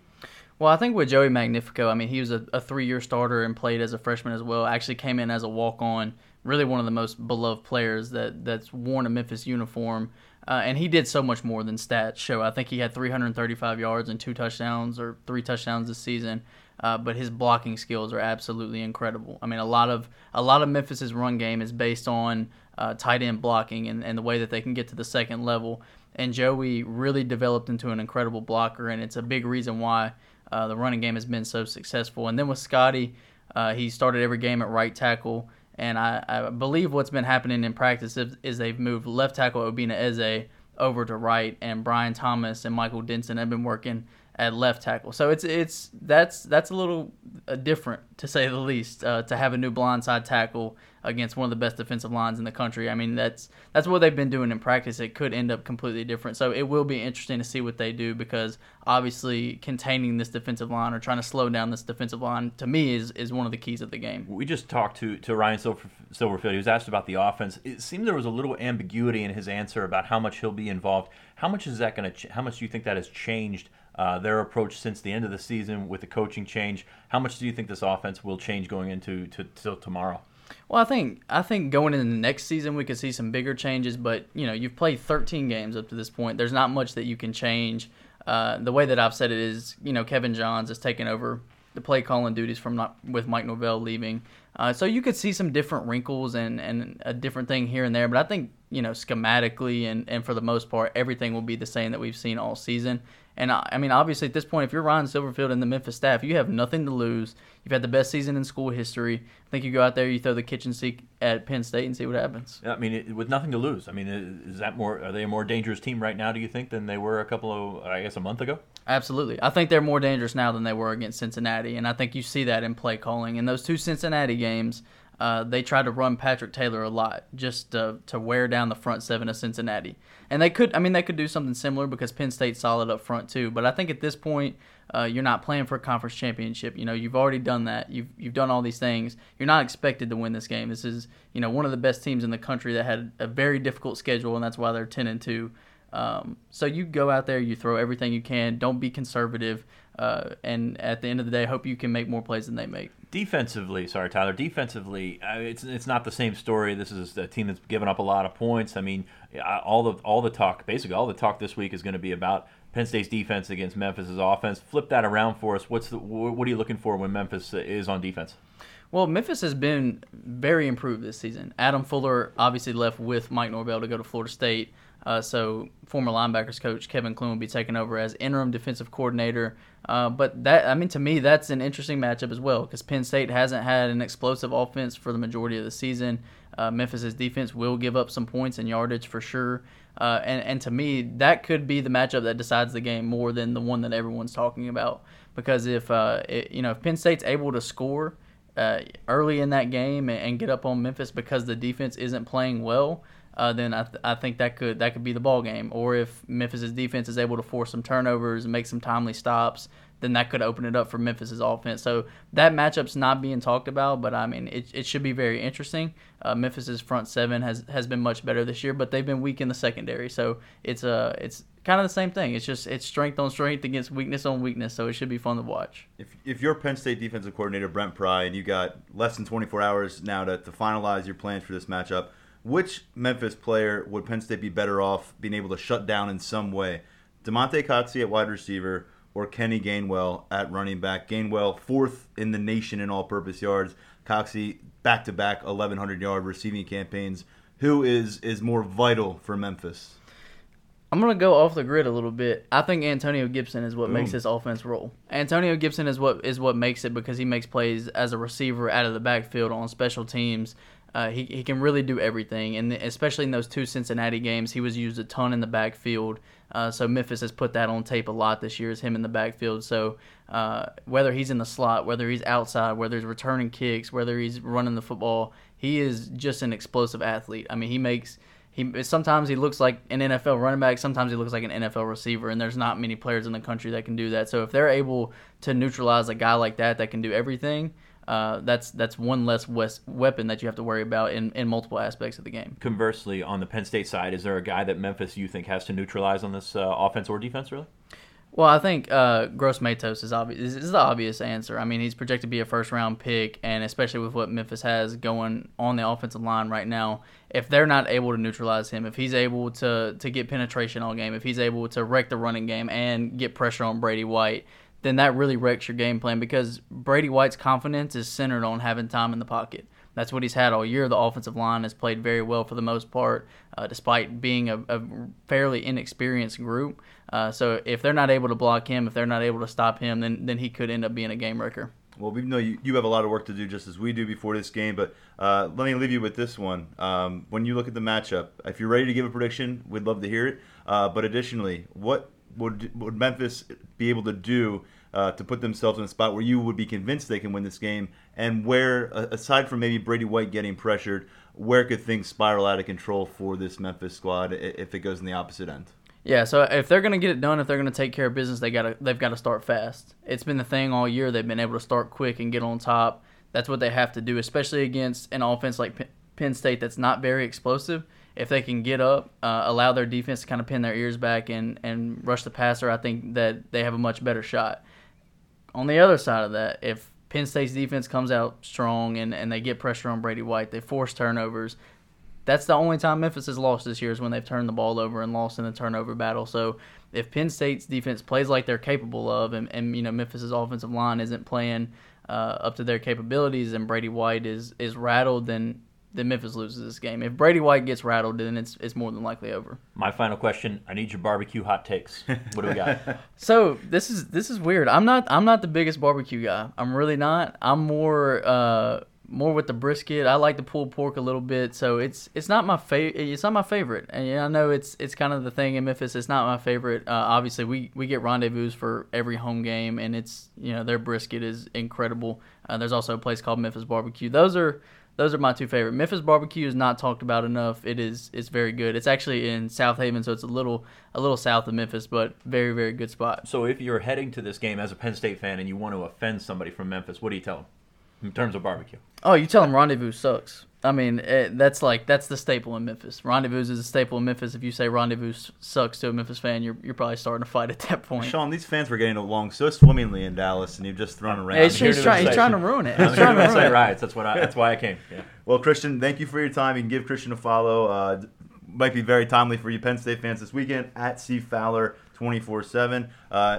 Well, I think with Joey Magnifico, I mean, he was a, a three year starter and played as a freshman as well. Actually, came in as a walk on. Really, one of the most beloved players that that's worn a Memphis uniform. Uh, and he did so much more than stats show. I think he had 335 yards and two touchdowns or three touchdowns this season. Uh, but his blocking skills are absolutely incredible. I mean, a lot of a lot of Memphis's run game is based on uh, tight end blocking and, and the way that they can get to the second level. And Joey really developed into an incredible blocker, and it's a big reason why uh, the running game has been so successful. And then with Scotty, uh, he started every game at right tackle. And I, I believe what's been happening in practice is, is they've moved left tackle Obinna Eze over to right, and Brian Thomas and Michael Denson have been working at left tackle. So it's it's that's that's a little uh, different to say the least uh, to have a new blindside tackle against one of the best defensive lines in the country. I mean that's that's what they've been doing in practice. It could end up completely different. So it will be interesting to see what they do because obviously containing this defensive line or trying to slow down this defensive line to me is, is one of the keys of the game. We just talked to to Ryan Silver, Silverfield. He was asked about the offense. It seemed there was a little ambiguity in his answer about how much he'll be involved. How much is that going to? Ch- how much do you think that has changed? Uh, their approach since the end of the season with the coaching change. How much do you think this offense will change going into to, to tomorrow? Well, I think I think going into the next season we could see some bigger changes, but you know you've played 13 games up to this point. There's not much that you can change. Uh, the way that I've said it is, you know, Kevin Johns has taken over the play calling duties from not, with Mike Norvell leaving. Uh, so you could see some different wrinkles and, and a different thing here and there, but I think you know schematically and, and for the most part everything will be the same that we've seen all season. And I, I mean, obviously, at this point, if you're Ryan Silverfield and the Memphis staff, you have nothing to lose. You've had the best season in school history. I think you go out there, you throw the kitchen sink at Penn State, and see what happens. Yeah, I mean, it, with nothing to lose. I mean, is that more? Are they a more dangerous team right now? Do you think than they were a couple of, I guess, a month ago? Absolutely. I think they're more dangerous now than they were against Cincinnati, and I think you see that in play calling. In those two Cincinnati games, uh, they tried to run Patrick Taylor a lot just to, to wear down the front seven of Cincinnati. And they could, I mean, they could do something similar because Penn State's solid up front too. But I think at this point, uh, you're not playing for a conference championship. You know, you've already done that. You've you've done all these things. You're not expected to win this game. This is you know one of the best teams in the country that had a very difficult schedule, and that's why they're ten and two. Um, so you go out there, you throw everything you can. Don't be conservative. Uh, and at the end of the day, hope you can make more plays than they make. Defensively, sorry, Tyler. Defensively, it's it's not the same story. This is a team that's given up a lot of points. I mean, all the all the talk, basically all the talk this week is going to be about Penn State's defense against Memphis's offense. Flip that around for us. What's the what are you looking for when Memphis is on defense? Well, Memphis has been very improved this season. Adam Fuller obviously left with Mike Norvell to go to Florida State. Uh, so former linebackers coach Kevin Clune will be taking over as interim defensive coordinator. Uh, but that, I mean, to me, that's an interesting matchup as well because Penn State hasn't had an explosive offense for the majority of the season. Uh, Memphis's defense will give up some points and yardage for sure. Uh, and, and to me, that could be the matchup that decides the game more than the one that everyone's talking about. Because if uh, it, you know if Penn State's able to score uh, early in that game and, and, get up on Memphis because the defense isn't playing well, uh, then I, th- I think that could that could be the ball game. Or if Memphis's defense is able to force some turnovers and make some timely stops, then that could open it up for Memphis's offense. So that matchup's not being talked about, but I mean it, it should be very interesting. Uh, Memphis's front seven has, has been much better this year, but they've been weak in the secondary. So it's a uh, it's kind of the same thing. It's just it's strength on strength against weakness on weakness. So it should be fun to watch. If if you're Penn State defensive coordinator Brent Pry and you got less than 24 hours now to, to finalize your plans for this matchup which Memphis player would Penn State be better off being able to shut down in some way? Damonte Coxie at wide receiver or Kenny Gainwell at running back? Gainwell fourth in the nation in all-purpose yards. Coxie back-to-back 1,100 yard receiving campaigns. Who is is more vital for Memphis? I'm gonna go off the grid a little bit. I think Antonio Gibson is what Boom. makes this offense roll. Antonio Gibson is what is what makes it because he makes plays as a receiver out of the backfield on special teams uh, he, he can really do everything, and especially in those two Cincinnati games, he was used a ton in the backfield. Uh, so Memphis has put that on tape a lot this year, is him in the backfield. So uh, whether he's in the slot, whether he's outside, whether he's returning kicks, whether he's running the football, he is just an explosive athlete. I mean, he makes he sometimes he looks like an NFL running back, sometimes he looks like an NFL receiver, and there's not many players in the country that can do that. So if they're able to neutralize a guy like that that can do everything uh, that's that's one less weapon that you have to worry about in, in multiple aspects of the game. Conversely, on the Penn State side, is there a guy that Memphis you think has to neutralize on this uh, offense or defense, really? Well, I think uh, Gross Matos is obvious. Is the obvious answer. I mean, he's projected to be a first round pick, and especially with what Memphis has going on the offensive line right now, if they're not able to neutralize him, if he's able to to get penetration all game, if he's able to wreck the running game and get pressure on Brady White, then that really wrecks your game plan because Brady White's confidence is centered on having time in the pocket. That's what he's had all year. The offensive line has played very well for the most part, uh, despite being a, a, fairly inexperienced group. Uh, so if they're not able to block him, if they're not able to stop him, then then he could end up being a game wrecker. Well, we know you, you have a lot of work to do just as we do before this game, but uh, let me leave you with this one. Um, when you look at the matchup, if you're ready to give a prediction, we'd love to hear it. Uh, but additionally, what would, would Memphis be able to do uh, to put themselves in a spot where you would be convinced they can win this game, and where, aside from maybe Brady White getting pressured, where could things spiral out of control for this Memphis squad if it goes in the opposite end? Yeah, so if they're gonna get it done, if they're gonna take care of business, they gotta they've got to start fast. It's been the thing all year. They've been able to start quick and get on top. That's what they have to do, especially against an offense like Penn State that's not very explosive. If they can get up, uh, allow their defense to kind of pin their ears back and, and rush the passer, I think that they have a much better shot on the other side of that, if Penn State's defense comes out strong and, and they get pressure on Brady White, they force turnovers. That's the only time Memphis has lost this year is when they've turned the ball over and lost in the turnover battle. So if Penn State's defense plays like they're capable of, and, and you know Memphis's offensive line isn't playing uh, up to their capabilities, and Brady White is is rattled, then then Memphis loses this game. If Brady White gets rattled, then it's it's more than likely over. My final question: I need your barbecue hot takes. What do we got? so this is this is weird. I'm not I'm not the biggest barbecue guy. I'm really not. I'm more uh, more with the brisket. I like the pulled pork a little bit, so it's it's not my favorite. It's not my favorite, and yeah, I know it's it's kind of the thing in Memphis. It's not my favorite. Uh, obviously, we we get rendezvous for every home game, and it's you know their brisket is incredible. Uh, there's also a place called Memphis Barbecue. Those are those are my two favorite. Memphis barbecue is not talked about enough. It is it's very good. It's actually in Southaven, so it's a little a little south of Memphis, but very very good spot. So if you're heading to this game as a Penn State fan and you want to offend somebody from Memphis, what do you tell them in terms of barbecue? Oh, you tell them Rendezvous sucks. I mean, it, that's like that's the staple in Memphis. Rendezvous is a staple in Memphis. If you say Rendezvous sucks to a Memphis fan, you're you're probably starting to fight at that point. Sean, these fans were getting along so swimmingly in Dallas, and you've just thrown around. Hey, he's, he's, try, he's trying to ruin it. He's trying to ruin it. Riots. That's what. I, that's why I came. Yeah. Well, Christian, thank you for your time. You can give Christian a follow. Uh, might be very timely for you Penn State fans this weekend at C Fowler 24 uh, 7.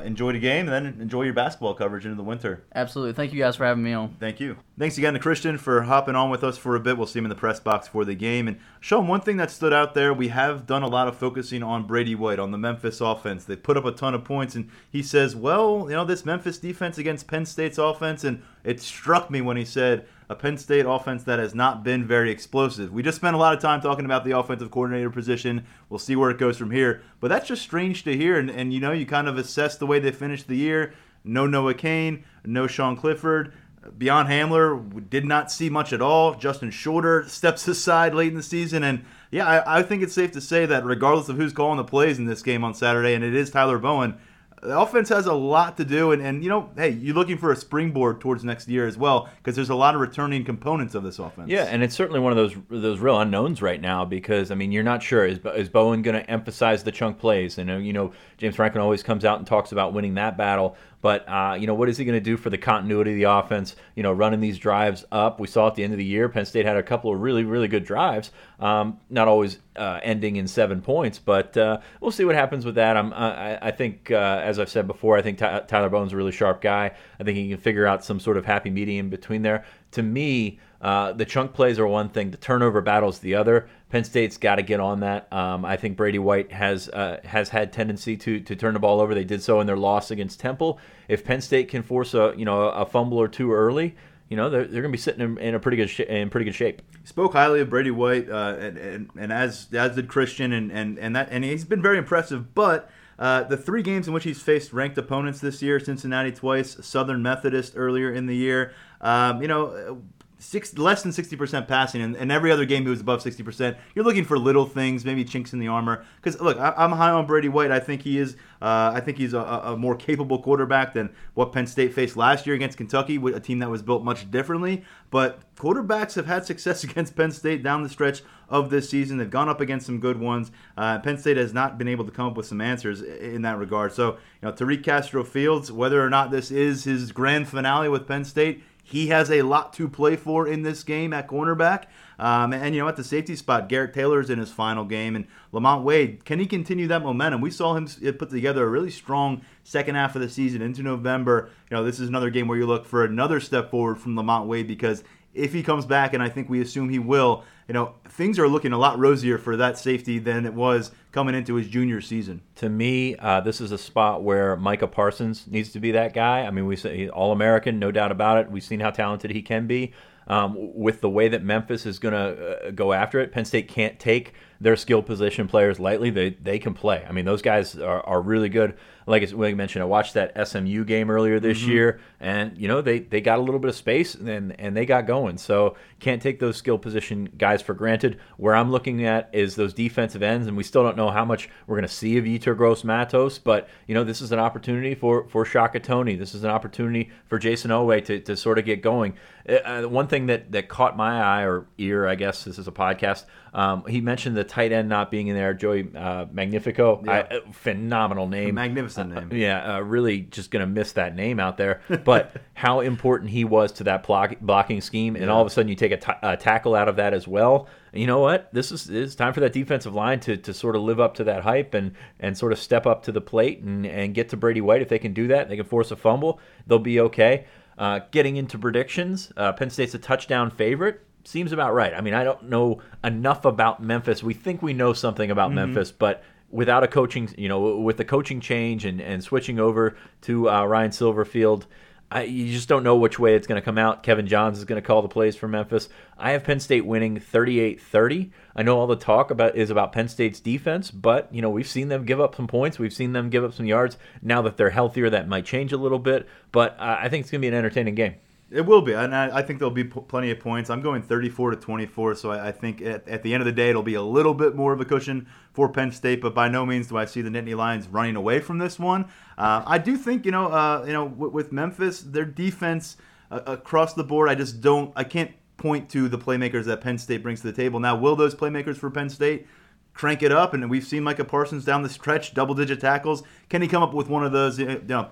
Enjoy the game and then enjoy your basketball coverage into the winter. Absolutely. Thank you guys for having me on. Thank you. Thanks again to Christian for hopping on with us for a bit. We'll see him in the press box for the game. And Sean, one thing that stood out there, we have done a lot of focusing on Brady White, on the Memphis offense. They put up a ton of points, and he says, well, you know, this Memphis defense against Penn State's offense, and it struck me when he said, a Penn State offense that has not been very explosive. We just spent a lot of time talking about the offensive coordinator position. We'll see where it goes from here. But that's just strange to hear. And, and you know, you kind of assess the way they finished the year. No Noah Cain, no Sean Clifford. Beyond Hamler, did not see much at all. Justin Shorter steps aside late in the season. And yeah, I, I think it's safe to say that regardless of who's calling the plays in this game on Saturday, and it is Tyler Bowen, the offense has a lot to do, and, and you know, hey, you're looking for a springboard towards next year as well because there's a lot of returning components of this offense. Yeah, and it's certainly one of those those real unknowns right now because I mean, you're not sure is is Bowen going to emphasize the chunk plays, and you know, James Franklin always comes out and talks about winning that battle. But uh, you know, what is he going to do for the continuity of the offense? You know, running these drives up. We saw at the end of the year, Penn State had a couple of really, really good drives. Um, not always uh, ending in seven points, but uh, we'll see what happens with that. I'm, I, I think, uh, as I've said before, I think Tyler Bowen's a really sharp guy. I think he can figure out some sort of happy medium between there. To me, uh, the chunk plays are one thing, the turnover battles the other. Penn State's got to get on that. Um, I think Brady White has uh, has had tendency to to turn the ball over. They did so in their loss against Temple. If Penn State can force a you know a fumble or two early, you know they're, they're going to be sitting in, in, a pretty good sh- in pretty good shape. Spoke highly of Brady White, uh, and, and, and as as did Christian, and and and that and he's been very impressive, but. Uh, the three games in which he's faced ranked opponents this year Cincinnati twice, Southern Methodist earlier in the year. Um, you know, six less than 60% passing and, and every other game he was above 60% you're looking for little things maybe chinks in the armor. Because look I, am high on brady white. I think he is uh, i think he's a, a, more capable quarterback than what penn state faced last year against kentucky with a team that was built much differently. But quarterbacks have had success against penn state down the stretch of this season. They've gone up against some good ones. Uh, penn state has not been able to come up with some answers in that regard. So you know tariq castro fields whether or not this is his grand finale with penn state he has a lot to play for in this game at cornerback. Um, and, you know, at the safety spot, Garrett Taylor is in his final game. And Lamont Wade, can he continue that momentum? We saw him put together a really strong second half of the season into November. You know, this is another game where you look for another step forward from Lamont Wade because if he comes back, and I think we assume he will, you know, things are looking a lot rosier for that safety than it was coming into his junior season. To me, uh, this is a spot where Micah Parsons needs to be that guy. I mean, we say All American, no doubt about it. We've seen how talented he can be. Um, with the way that Memphis is going to uh, go after it, Penn State can't take their skill position players lightly. They they can play. I mean, those guys are, are really good like I mentioned, I watched that SMU game earlier this mm-hmm. year, and you know they, they got a little bit of space and and they got going. So can't take those skill position guys for granted. Where I'm looking at is those defensive ends, and we still don't know how much we're going to see of Yetur Gross Matos, but you know this is an opportunity for for Shaka Toney. This is an opportunity for Jayson Oweh to, to sort of get going. Uh, uh, one thing that that caught my eye or ear, I guess this is a podcast. Um, he mentioned the tight end not being in there, Joey uh, Magnifico. Yeah. I, uh, phenomenal name, magnificent name. Uh, yeah, really just going to miss that name out there. But how important he was to that block, blocking scheme, and yeah. all of a sudden you take a, t- a tackle out of that as well you know what? This is it's time for that defensive line to, to sort of live up to that hype and, and sort of step up to the plate and, and get to Brady White. If they can do that, they can force a fumble, they'll be okay. Uh, getting into predictions, uh, Penn State's a touchdown favorite. Seems about right. I mean, I don't know enough about Memphis. We think we know something about mm-hmm. Memphis, but without a coaching, you know, with the coaching change and, and switching over to uh, Ryan Silverfield, I, you just don't know which way it's going to come out. Kevin Johns is going to call the plays for Memphis. I have Penn State winning 38-30. I know all the talk about is about Penn State's defense, but you know we've seen them give up some points. We've seen them give up some yards. Now that they're healthier, that might change a little bit. But uh, I think it's going to be an entertaining game. It will be, and I, I think there'll be p- plenty of points. I'm going 34 to 24, so I, I think at, at, the end of the day, it'll be a little bit more of a cushion for Penn State. But by no means do I see the Nittany Lions running away from this one. Uh, I do think, you know, uh, you know, w- with Memphis, their defense uh, across the board, I just don't, I can't point to the playmakers that Penn State brings to the table. Now, will those playmakers for Penn State? Crank it up, and we've seen Micah Parsons down the stretch, double-digit tackles. Can he come up with one of those, you know,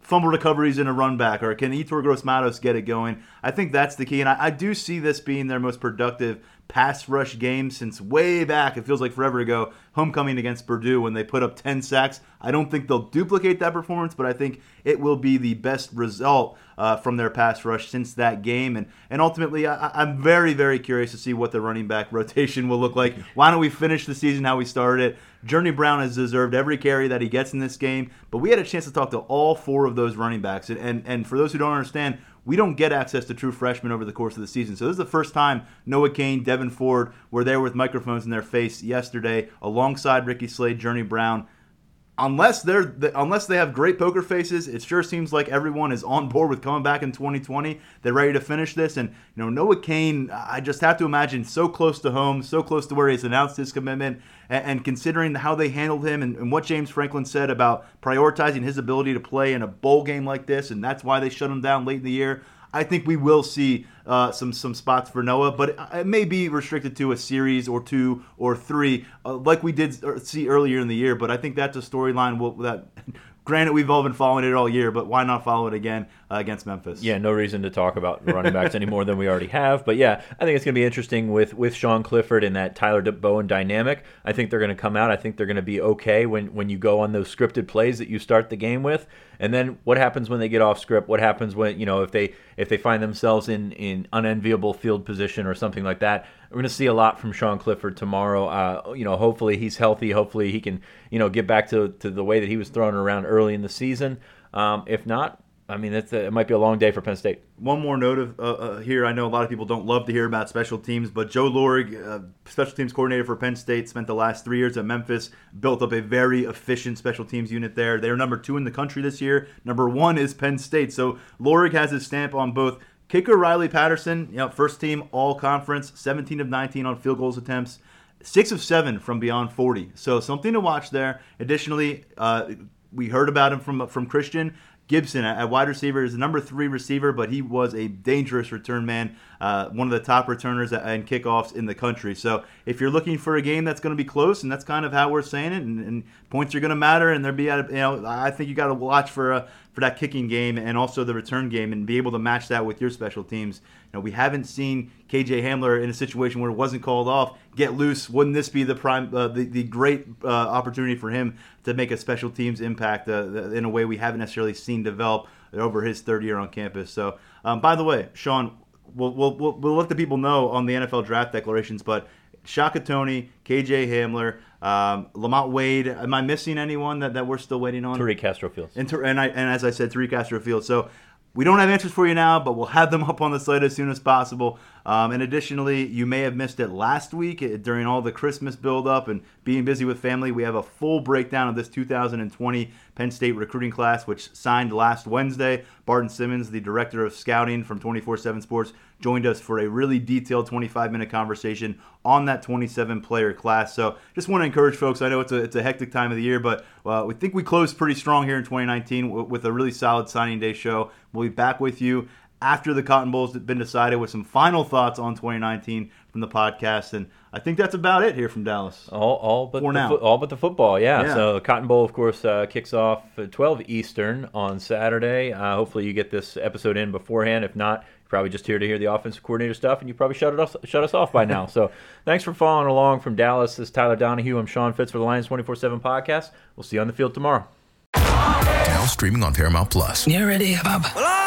fumble recoveries in a run back, or can Yetur Gross-Matos get it going? I think that's the key, and I, I, do see this being their most productive pass rush game since way back. It feels like forever ago, homecoming against Purdue when they put up 10 sacks. I don't think they'll duplicate that performance, but I think it will be the best result uh, from their pass rush since that game. And and ultimately, I, am very very curious to see what the running back rotation will look like. Why don't we finish the season how we started it? Journey Brown has deserved every carry that he gets in this game, but we had a chance to talk to all four of those running backs. And and, and for those who don't understand, we don't get access to true freshmen over the course of the season. So this is the first time Noah Cain, Devin Ford were there with microphones in their face yesterday, alongside Ricky Slade, Journey Brown unless they're unless they have great poker faces, it sure seems like everyone is on board with coming back in 2020. They're ready to finish this, and you know Noah Cain, I just have to imagine so close to home, so close to where he's announced his commitment, and, and considering how they handled him and, and, what James Franklin said about prioritizing his ability to play in a bowl game like this, and that's why they shut him down late in the year. I think we will see uh, some some spots for Noah, but it, may be restricted to a series or two or three, uh, like we did uh, see earlier in the year. But I think that's a storyline that Granted, we've all been following it all year, but why not follow it again uh, against Memphis? Yeah, no reason to talk about running backs any more than we already have. But yeah, I think it's going to be interesting with with Sean Clifford and that Tyler Bowen dynamic. I think they're going to come out. I think they're going to be okay when when you go on those scripted plays that you start the game with. And then what happens when they get off script? What happens when you know if they if they find themselves in in unenviable field position or something like that? We're going to see a lot from Sean Clifford tomorrow. Uh, you know, hopefully he's healthy. Hopefully he can, you know, get back to, to the way that he was throwing around early in the season. Um, if not, I mean, a, it might be a long day for Penn State. One more note of uh, uh, here. I know a lot of people don't love to hear about special teams, but Joe Lorig, uh, special teams coordinator for Penn State, spent the last three years at Memphis, built up a very efficient special teams unit there. They're number two in the country this year. Number one is Penn State. So Lorig has his stamp on both Kicker Riley Patterson, you know, first team all conference, 17 of 19 on field goals attempts, six of seven from beyond 40. So something to watch there. Additionally, uh, we heard about him from from Christian. Gibson at wide receiver is the number three receiver, but he was a dangerous return man, uh, one of the top returners and kickoffs in the country. So if you're looking for a game that's going to be close, and that's kind of how we're saying it, and, and points are going to matter, and there be at you know I think you got to watch for a for that kicking game and also the return game and be able to match that with your special teams. You know, we haven't seen KJ Hamler in a situation where it wasn't called off get loose. Wouldn't this be the prime, uh, the, the great uh, opportunity for him to make a special teams impact uh, in a way we haven't necessarily seen develop over his third year on campus? So, um, by the way, Sean, we'll, we'll, we'll let the people know on the NFL draft declarations, but Shaka Toney, KJ Hamler, um, Lamont Wade. Am I missing anyone that, that we're still waiting on? Tariq Castro Fields. And, and, I, and as I said, Tariq Castro Fields. So we don't have answers for you now, but we'll have them up on the site as soon as possible. Um, and additionally, you may have missed it last week eh, during all the Christmas buildup and being busy with family. We have a full breakdown of this 2020 Penn State recruiting class, which signed last Wednesday. Barton Simmons, the director of scouting from 24 7 Sports, joined us for a really detailed 25 minute conversation on that 27 player class. So just want to encourage folks. I know it's a, it's a hectic time of the year, but uh, we think we closed pretty strong here in 2019 with a really solid signing day show. We'll be back with you after the Cotton Bowl's been decided with some final thoughts on 2019 from the podcast. And I think that's about it here from Dallas. All, all but For the now. Fo- all but the football, yeah. yeah. So Cotton Bowl, of course, uh, kicks off at 12 Eastern on Saturday. Uh, hopefully, you get this episode in beforehand. If not, you're probably just here to hear the offensive coordinator stuff, and you probably shut it off, shut us off by now. so thanks for following along from Dallas. This is Tyler Donohue. I'm Sean Fitz for the Lions 24/7 podcast. We'll see you on the field tomorrow. Now streaming on Paramount Plus. You ready, Bob?